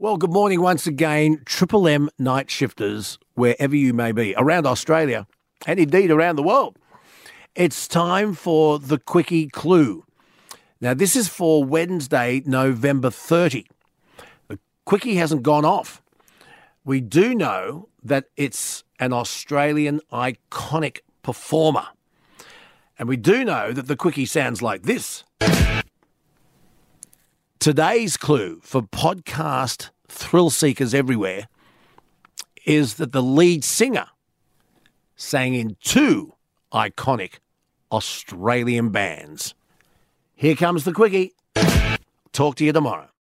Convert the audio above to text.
Well, good morning once again, Triple M night shifters, wherever you may be, around Australia and indeed around the world. It's time for the Quickie Clue. Now, this is for Wednesday, November 30. The Quickie hasn't gone off. We do know that it's an Australian iconic performer. And we do know that the Quickie sounds like this. Today's clue for podcast thrill seekers everywhere is that the lead singer sang in two iconic Australian bands. Here comes the quickie. Talk to you tomorrow.